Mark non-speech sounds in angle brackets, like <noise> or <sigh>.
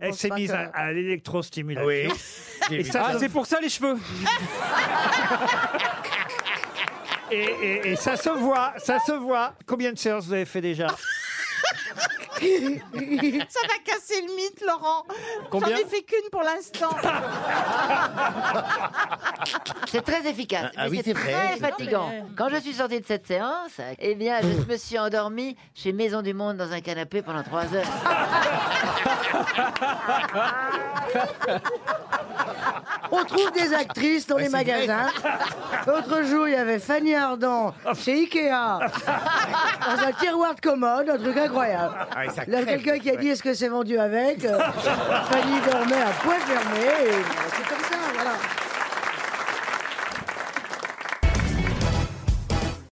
Elle s'est mise que- à, à l'électrostimulation. Oui. Et ça, Ah, c'est pour ça les cheveux <laughs> et, et- et ça se voit, ça se voit. Combien de séances vous avez fait déjà <laughs> Ça va casser le mythe, Laurent. J'en Combien ai fait qu'une pour l'instant. <laughs> C'est très efficace, Ah, mais oui, c'est c'est vrai. très fatigant. Quand je suis sortie de cette séance, eh bien, je me suis endormie chez Maison du Monde dans un canapé pendant trois heures. On trouve des actrices dans les magasins. L'autre jour, il y avait Fanny Ardant chez Ikea. Dans un tiroir de commode, un truc incroyable. Ah, et ça Il y a crève, quelqu'un qui a dit est-ce que c'est vendu avec? Euh, Fanny dormait à poing fermé. et c'était